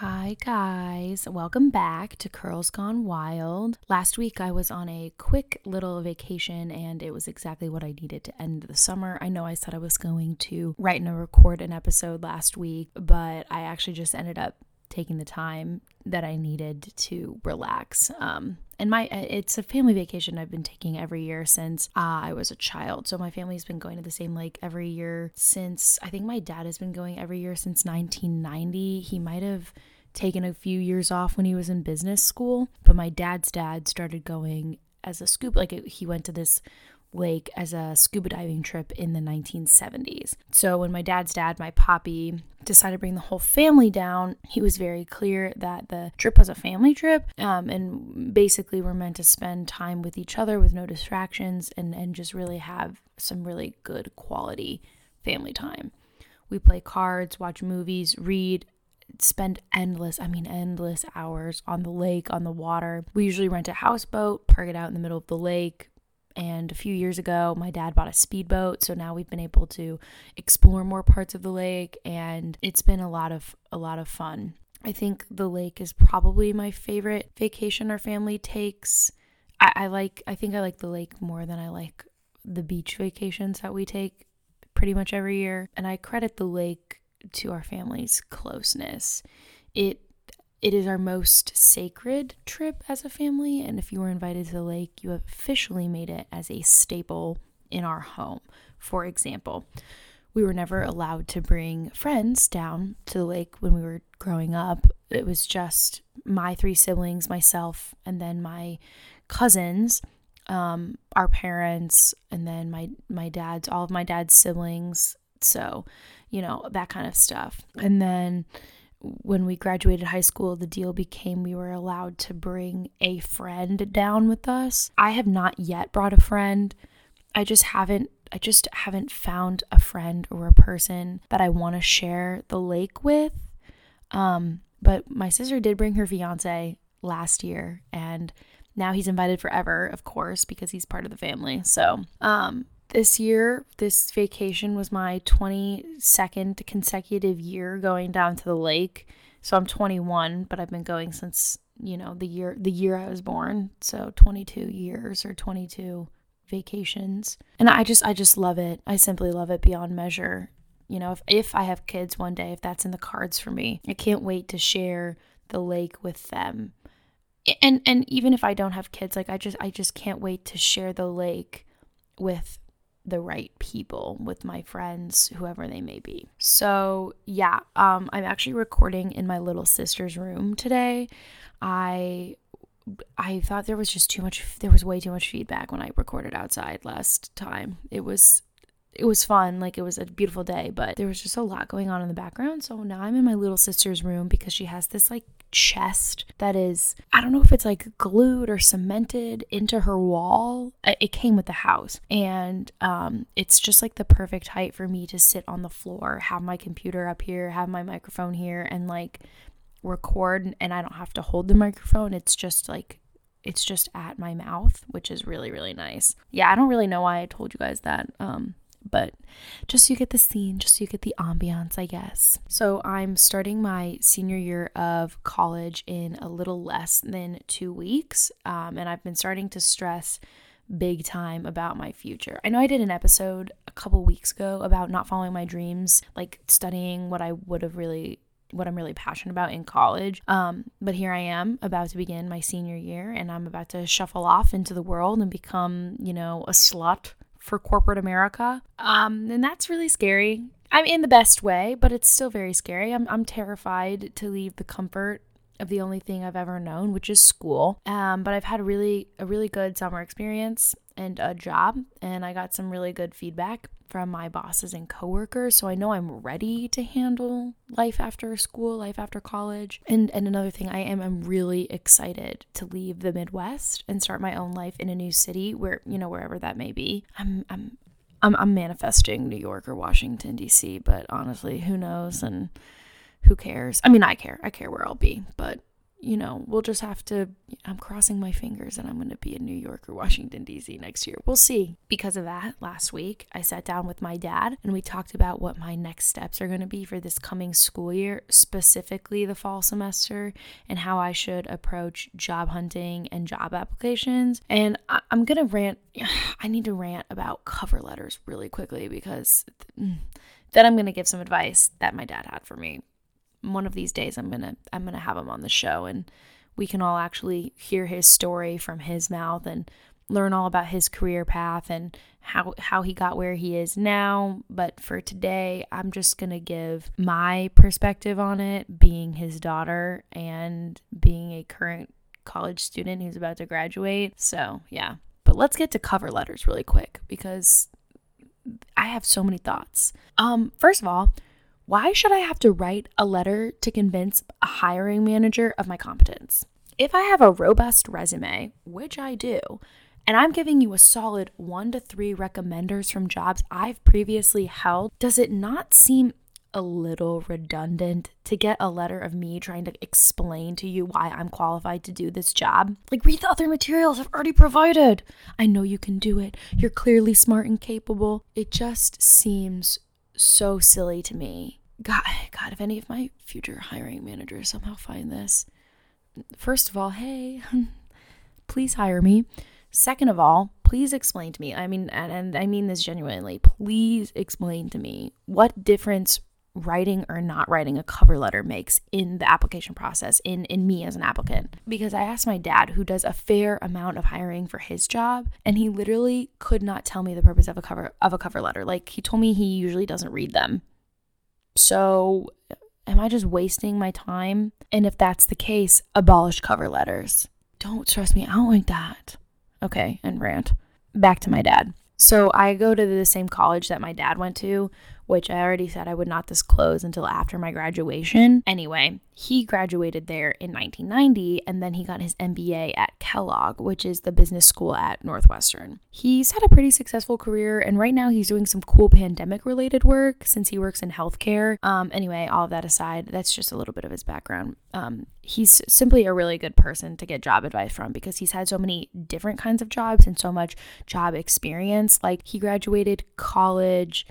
Hi, guys. Welcome back to Curls Gone Wild. Last week I was on a quick little vacation and it was exactly what I needed to end the summer. I know I said I was going to write and record an episode last week, but I actually just ended up taking the time that I needed to relax. Um, and my it's a family vacation I've been taking every year since uh, I was a child. So my family's been going to the same lake every year since I think my dad has been going every year since 1990. He might have taken a few years off when he was in business school, but my dad's dad started going as a scoop like it, he went to this lake as a scuba diving trip in the 1970s. So when my dad's dad, my poppy, decided to bring the whole family down, he was very clear that the trip was a family trip um, and basically we're meant to spend time with each other with no distractions and, and just really have some really good quality family time. We play cards, watch movies, read, spend endless, I mean, endless hours on the lake, on the water. We usually rent a houseboat, park it out in the middle of the lake, and a few years ago, my dad bought a speedboat, so now we've been able to explore more parts of the lake, and it's been a lot of a lot of fun. I think the lake is probably my favorite vacation our family takes. I, I like I think I like the lake more than I like the beach vacations that we take pretty much every year. And I credit the lake to our family's closeness. It it is our most sacred trip as a family, and if you were invited to the lake, you have officially made it as a staple in our home. For example, we were never allowed to bring friends down to the lake when we were growing up. It was just my three siblings, myself, and then my cousins, um, our parents, and then my my dad's all of my dad's siblings. So, you know, that kind of stuff. And then when we graduated high school, the deal became we were allowed to bring a friend down with us. I have not yet brought a friend. I just haven't I just haven't found a friend or a person that I want to share the lake with. Um, but my sister did bring her fiance last year and now he's invited forever, of course, because he's part of the family. So, um, this year, this vacation was my 22nd consecutive year going down to the lake. So I'm 21, but I've been going since, you know, the year the year I was born. So 22 years or 22 vacations. And I just I just love it. I simply love it beyond measure. You know, if if I have kids one day, if that's in the cards for me, I can't wait to share the lake with them. And and even if I don't have kids, like I just I just can't wait to share the lake with the right people with my friends, whoever they may be. So, yeah, um, I'm actually recording in my little sister's room today. I I thought there was just too much there was way too much feedback when I recorded outside last time. It was it was fun, like it was a beautiful day, but there was just a lot going on in the background. So now I'm in my little sister's room because she has this like chest that is, I don't know if it's like glued or cemented into her wall. It came with the house. And um, it's just like the perfect height for me to sit on the floor, have my computer up here, have my microphone here, and like record. And I don't have to hold the microphone. It's just like, it's just at my mouth, which is really, really nice. Yeah, I don't really know why I told you guys that. Um, but just so you get the scene, just so you get the ambiance, I guess. So I'm starting my senior year of college in a little less than two weeks, um, and I've been starting to stress big time about my future. I know I did an episode a couple weeks ago about not following my dreams, like studying what I would have really what I'm really passionate about in college. Um, but here I am about to begin my senior year and I'm about to shuffle off into the world and become, you know, a slut for corporate America. Um, and that's really scary. I'm in the best way, but it's still very scary. I'm, I'm terrified to leave the comfort of the only thing I've ever known, which is school. Um, but I've had a really a really good summer experience and a job, and I got some really good feedback from my bosses and coworkers. So I know I'm ready to handle life after school, life after college. And and another thing I am I'm really excited to leave the Midwest and start my own life in a new city where, you know, wherever that may be. I'm I'm I'm, I'm manifesting New York or Washington D.C., but honestly, who knows and who cares? I mean, I care. I care where I'll be, but you know, we'll just have to. I'm crossing my fingers and I'm going to be in New York or Washington, D.C. next year. We'll see. Because of that, last week I sat down with my dad and we talked about what my next steps are going to be for this coming school year, specifically the fall semester, and how I should approach job hunting and job applications. And I- am going to rant. I need to rant about cover letters really quickly because mm, then I'm going to give some advice that my dad had for me one of these days I'm going to I'm going to have him on the show and we can all actually hear his story from his mouth and learn all about his career path and how how he got where he is now. But for today I'm just going to give my perspective on it being his daughter and being a current college student who's about to graduate. So yeah. But let's get to cover letters really quick because I have so many thoughts. Um first of all why should I have to write a letter to convince a hiring manager of my competence? If I have a robust resume, which I do, and I'm giving you a solid one to three recommenders from jobs I've previously held, does it not seem a little redundant to get a letter of me trying to explain to you why I'm qualified to do this job. Like, read the other materials I've already provided. I know you can do it. You're clearly smart and capable. It just seems so silly to me God, God, if any of my future hiring managers somehow find this, first of all, hey, please hire me. Second of all, please explain to me. I mean, and, and I mean this genuinely. Please explain to me what difference writing or not writing a cover letter makes in the application process in in me as an applicant because i asked my dad who does a fair amount of hiring for his job and he literally could not tell me the purpose of a cover of a cover letter like he told me he usually doesn't read them so, am I just wasting my time? And if that's the case, abolish cover letters. Don't stress me out like that. Okay, and rant. Back to my dad. So, I go to the same college that my dad went to, which I already said I would not disclose until after my graduation. Anyway, he graduated there in 1990 and then he got his MBA at Kellogg, which is the business school at Northwestern. He's had a pretty successful career and right now he's doing some cool pandemic related work since he works in healthcare. Um, anyway, all of that aside, that's just a little bit of his background. Um, he's simply a really good person to get job advice from because he's had so many different kinds of jobs and so much job experience. Like he graduated college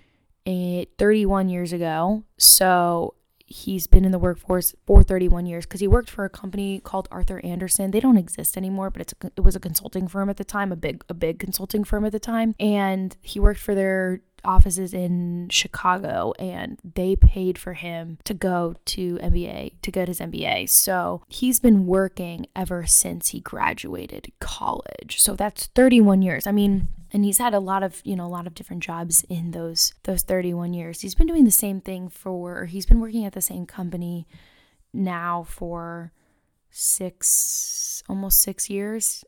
31 years ago. So he's been in the workforce for 31 years because he worked for a company called Arthur Andersen. They don't exist anymore, but it's a, it was a consulting firm at the time, a big a big consulting firm at the time, and he worked for their offices in Chicago and they paid for him to go to MBA to get his MBA. So he's been working ever since he graduated college. So that's 31 years. I mean, and he's had a lot of you know a lot of different jobs in those those 31 years he's been doing the same thing for he's been working at the same company now for six almost six years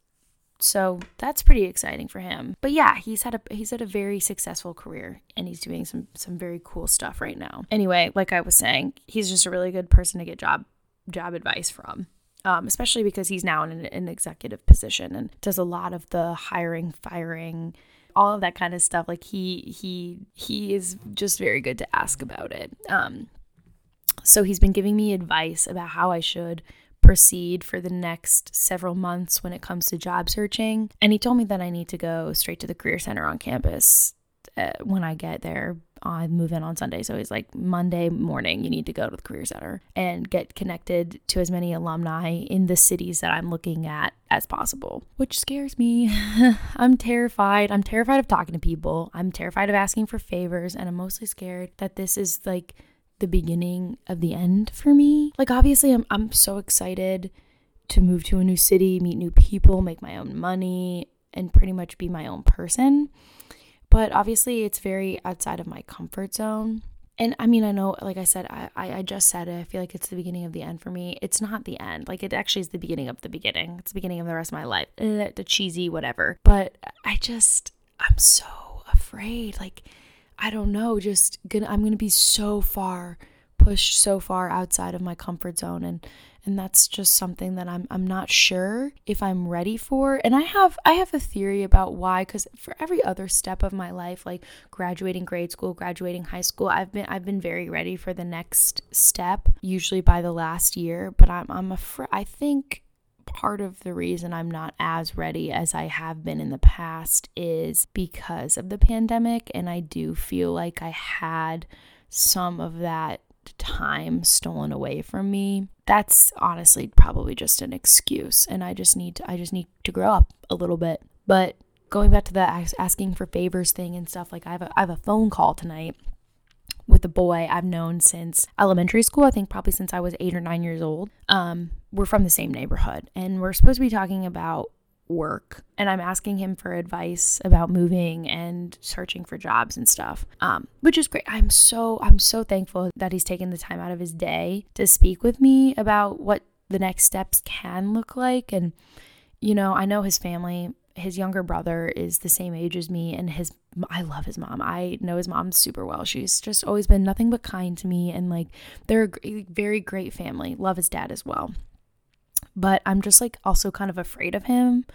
so that's pretty exciting for him but yeah he's had a he's had a very successful career and he's doing some some very cool stuff right now anyway like i was saying he's just a really good person to get job job advice from um, especially because he's now in an, an executive position and does a lot of the hiring, firing, all of that kind of stuff. Like he he he is just very good to ask about it. Um, so he's been giving me advice about how I should proceed for the next several months when it comes to job searching. And he told me that I need to go straight to the career center on campus uh, when I get there I move in on Sunday. So he's like, Monday morning, you need to go to the Career Center and get connected to as many alumni in the cities that I'm looking at as possible, which scares me. I'm terrified. I'm terrified of talking to people. I'm terrified of asking for favors. And I'm mostly scared that this is like the beginning of the end for me. Like, obviously, I'm, I'm so excited to move to a new city, meet new people, make my own money, and pretty much be my own person. But obviously, it's very outside of my comfort zone. And I mean, I know, like I said, I, I just said it. I feel like it's the beginning of the end for me. It's not the end. Like, it actually is the beginning of the beginning. It's the beginning of the rest of my life. Eh, the cheesy, whatever. But I just, I'm so afraid. Like, I don't know. Just gonna, I'm gonna be so far pushed so far outside of my comfort zone and and that's just something that I'm I'm not sure if I'm ready for. And I have I have a theory about why cuz for every other step of my life like graduating grade school, graduating high school, I've been I've been very ready for the next step, usually by the last year, but I'm I'm afraid I think part of the reason I'm not as ready as I have been in the past is because of the pandemic and I do feel like I had some of that time stolen away from me. That's honestly probably just an excuse and i just need to i just need to grow up a little bit. But going back to the asking for favors thing and stuff like i have a, I have a phone call tonight with a boy I've known since elementary school. I think probably since I was eight or nine years old. Um, we're from the same neighborhood, and we're supposed to be talking about work and I'm asking him for advice about moving and searching for jobs and stuff. Um, which is great. I'm so I'm so thankful that he's taken the time out of his day to speak with me about what the next steps can look like and you know, I know his family his younger brother is the same age as me and his I love his mom. I know his mom super well. She's just always been nothing but kind to me and like they're a very great family. Love his dad as well but I'm just like also kind of afraid of him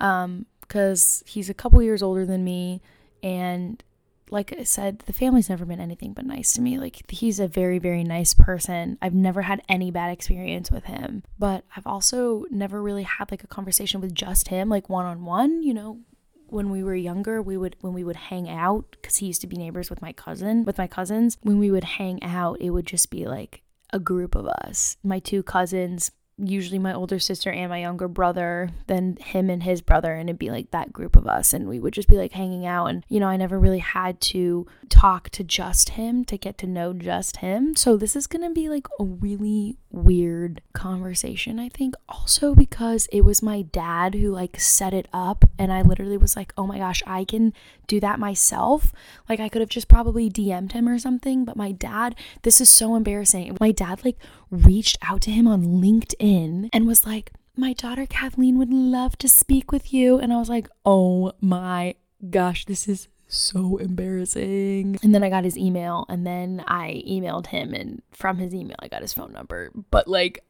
um because he's a couple years older than me and like I said, the family's never been anything but nice to me. Like, he's a very, very nice person. I've never had any bad experience with him, but I've also never really had like a conversation with just him, like one on one. You know, when we were younger, we would, when we would hang out, because he used to be neighbors with my cousin, with my cousins, when we would hang out, it would just be like a group of us, my two cousins, usually my older sister and my younger brother, then him and his brother, and it'd be like that group of us. And we would just be like hanging out. And, you know, I never really had to talk to just him to get to know just him. So this is going to be like a really weird conversation, I think. Also because it was my dad who like set it up. And I literally was like, oh my gosh, I can do that myself. Like I could have just probably DM'd him or something. But my dad, this is so embarrassing. My dad like reached out to him on LinkedIn and was like, my daughter Kathleen would love to speak with you. And I was like, oh my gosh, this is so embarrassing. And then I got his email and then I emailed him and from his email I got his phone number. But like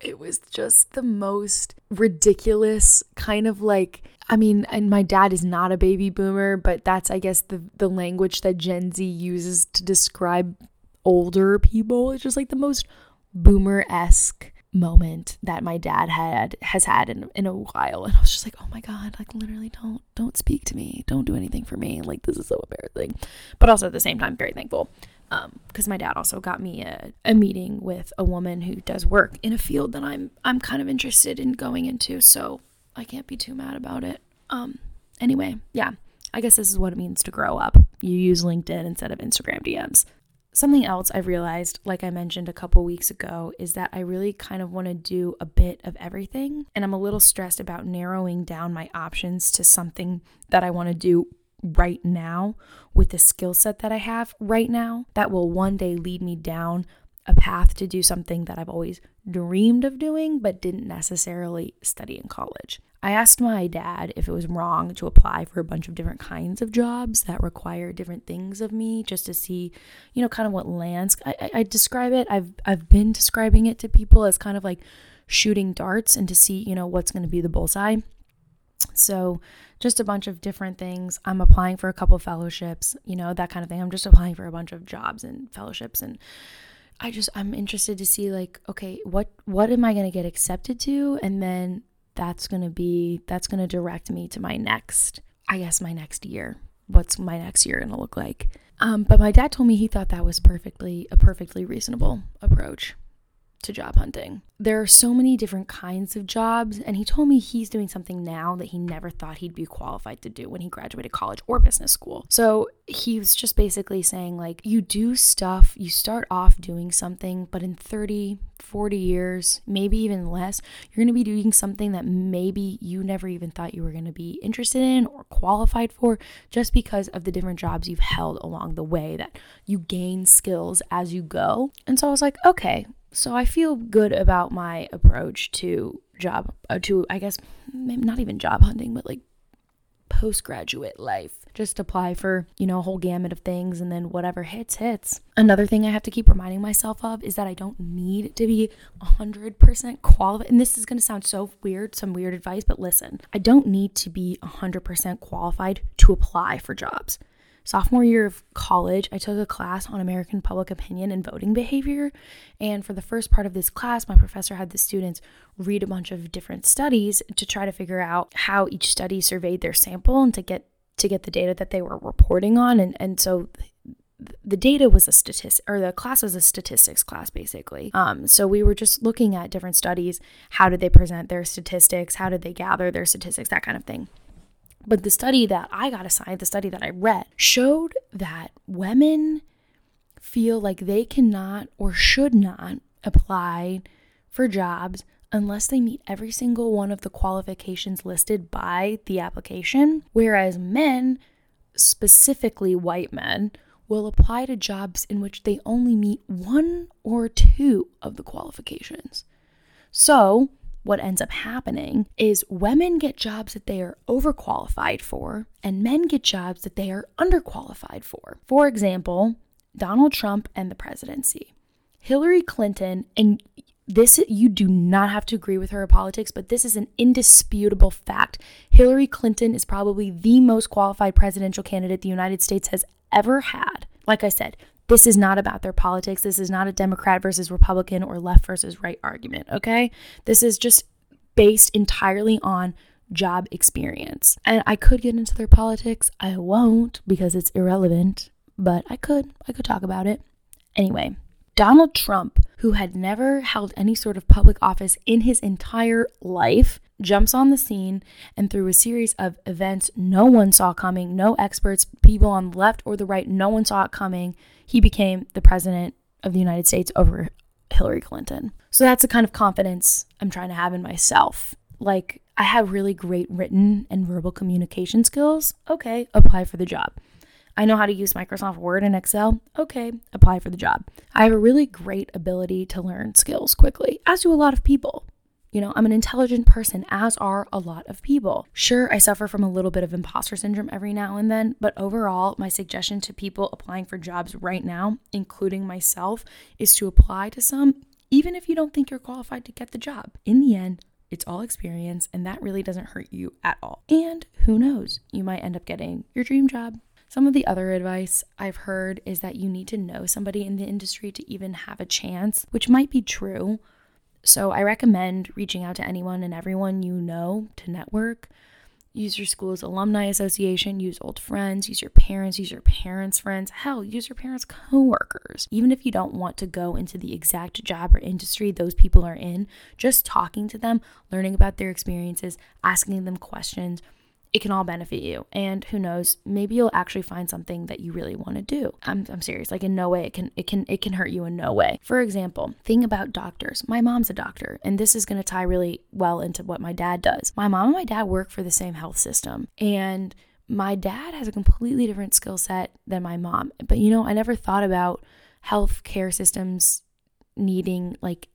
it was just the most ridiculous kind of like I mean, and my dad is not a baby boomer, but that's I guess the the language that Gen Z uses to describe older people. It's just like the most boomer-esque moment that my dad had has had in, in a while. And I was just like oh my god like literally don't don't speak to me. Don't do anything for me. Like this is so embarrassing. But also at the same time very thankful Um, because um, my dad also got me a, a meeting with a woman who does work in a field that I'm I'm kind of interested in going into. So I can't be too mad about it. Um anyway yeah I guess this is what it means to grow up. You use LinkedIn instead of Instagram DMs Something else I've realized, like I mentioned a couple weeks ago, is that I really kind of want to do a bit of everything. And I'm a little stressed about narrowing down my options to something that I want to do right now with the skill set that I have right now that will one day lead me down a path to do something that I've always dreamed of doing but didn't necessarily study in college. I asked my dad if it was wrong to apply for a bunch of different kinds of jobs that require different things of me just to see, you know, kind of what lands. I, I, I describe it, I've, I've been describing it to people as kind of like shooting darts and to see, you know, what's going to be the bullseye. So, just a bunch of different things. I'm applying for a couple fellowships, you know, that kind of thing. I'm just applying for a bunch of jobs and fellowships and I just I'm interested to see like okay, what what am I going to get accepted to and then that's going to be that's going to direct me to my next i guess my next year what's my next year going to look like um, but my dad told me he thought that was perfectly a perfectly reasonable approach to job hunting. There are so many different kinds of jobs, and he told me he's doing something now that he never thought he'd be qualified to do when he graduated college or business school. So he was just basically saying, like, you do stuff, you start off doing something, but in 30, 40 years, maybe even less, you're gonna be doing something that maybe you never even thought you were gonna be interested in or qualified for just because of the different jobs you've held along the way that you gain skills as you go. And so I was like, okay, so I feel good about my approach to job, uh, to I guess not even job hunting, but like postgraduate life. Just apply for, you know, a whole gamut of things and then whatever hits, hits. Another thing I have to keep reminding myself of is that I don't need to be 100% qualified. And this is going to sound so weird, some weird advice, but listen, I don't need to be 100% qualified to apply for jobs. Sophomore year of college, I took a class on American public opinion and voting behavior. And for the first part of this class, my professor had the students read a bunch of different studies to try to figure out how each study surveyed their sample and to get to get the data that they were reporting on. And and so the data was a statistic or the class was a statistics class basically. Um, so we were just looking at different studies. How did they present their statistics? How did they gather their statistics? That kind of thing but the study that I got assigned, the study that I read, showed that women feel like they cannot or should not apply for jobs unless they meet every single one of the qualifications listed by the application, whereas men, specifically white men, will apply to jobs in which they only meet one or two of the qualifications. So, what ends up happening is women get jobs that they are overqualified for, and men get jobs that they are underqualified for. For example, Donald Trump and the presidency. Hillary Clinton, and this you do not have to agree with her politics, but this is an indisputable fact. Hillary Clinton is probably the most qualified presidential candidate the United States has ever had. Like I said, this is not about their politics. This is not a Democrat versus Republican or left versus right argument, okay? This is just based entirely on job experience. And I could get into their politics. I won't because it's irrelevant, but I could. I could talk about it. Anyway, Donald Trump, who had never held any sort of public office in his entire life, jumps on the scene and through a series of events no one saw coming, no experts, people on the left or the right, no one saw it coming, he became the president of the United States over Hillary Clinton. So that's the kind of confidence I'm trying to have in myself. Like, I have really great written and verbal communication skills. Okay, apply for the job. I know how to use Microsoft Word and Excel. Okay, apply for the job. I have a really great ability to learn skills quickly, as do a lot of people. You know, I'm an intelligent person, as are a lot of people. Sure, I suffer from a little bit of imposter syndrome every now and then, but overall, my suggestion to people applying for jobs right now, including myself, is to apply to some, even if you don't think you're qualified to get the job. In the end, it's all experience, and that really doesn't hurt you at all. And who knows, you might end up getting your dream job. Some of the other advice I've heard is that you need to know somebody in the industry to even have a chance, which might be true. So I recommend reaching out to anyone and everyone you know to network. Use your school's alumni association, use old friends, use your parents, use your parents' friends, hell, use your parents' coworkers. Even if you don't want to go into the exact job or industry those people are in, just talking to them, learning about their experiences, asking them questions, it can all benefit you. And who knows, maybe you'll actually find something that you really want to do. I'm, I'm serious. Like in no way it can it can it can hurt you in no way. For example, thing about doctors. My mom's a doctor, and this is gonna tie really well into what my dad does. My mom and my dad work for the same health system. And my dad has a completely different skill set than my mom. But you know, I never thought about health care systems needing like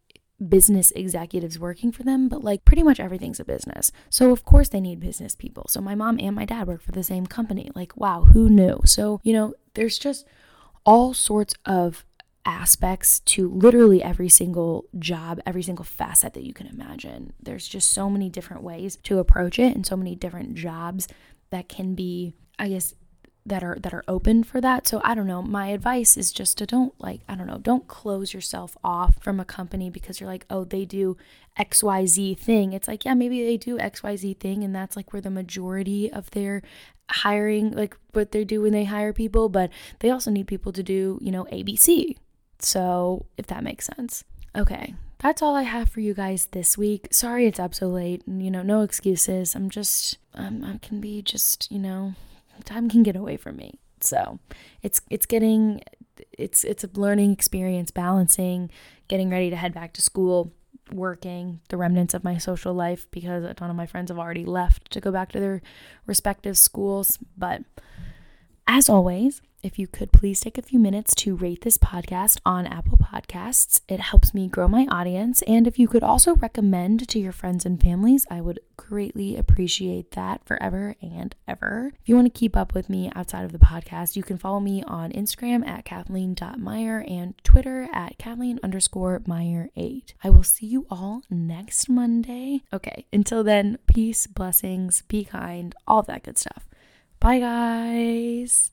business executives working for them, but like pretty much everything's a business. So, of course, they need business people. So, my mom and my dad work for the same company. Like, wow, who knew? So, you know, there's just all sorts of aspects to literally every single job, every single facet that you can imagine. There's just so many different ways to approach it and so many different jobs that can be, I guess, that are that are open for that. So I don't know. My advice is just to don't like I don't know, don't close yourself off from a company because you're like, "Oh, they do XYZ thing." It's like, "Yeah, maybe they do XYZ thing and that's like where the majority of their hiring like what they do when they hire people, but they also need people to do, you know, ABC." So, if that makes sense. Okay, that's all I have for you guys this week. Sorry it's up so late. You know, no excuses. I'm just, um, I can be just, you know, time can get away from me. So it's it's getting it's it's a learning experience, balancing, getting ready to head back to school, working the remnants of my social life because a ton of my friends have already left to go back to their respective schools. But As always, if you could please take a few minutes to rate this podcast on Apple Podcasts, it helps me grow my audience. And if you could also recommend to your friends and families, I would greatly appreciate that forever and ever. If you want to keep up with me outside of the podcast, you can follow me on Instagram at Kathleen.Meyer and Twitter at Kathleen underscore Meyer8. I will see you all next Monday. Okay, until then, peace, blessings, be kind, all that good stuff. Bye, guys.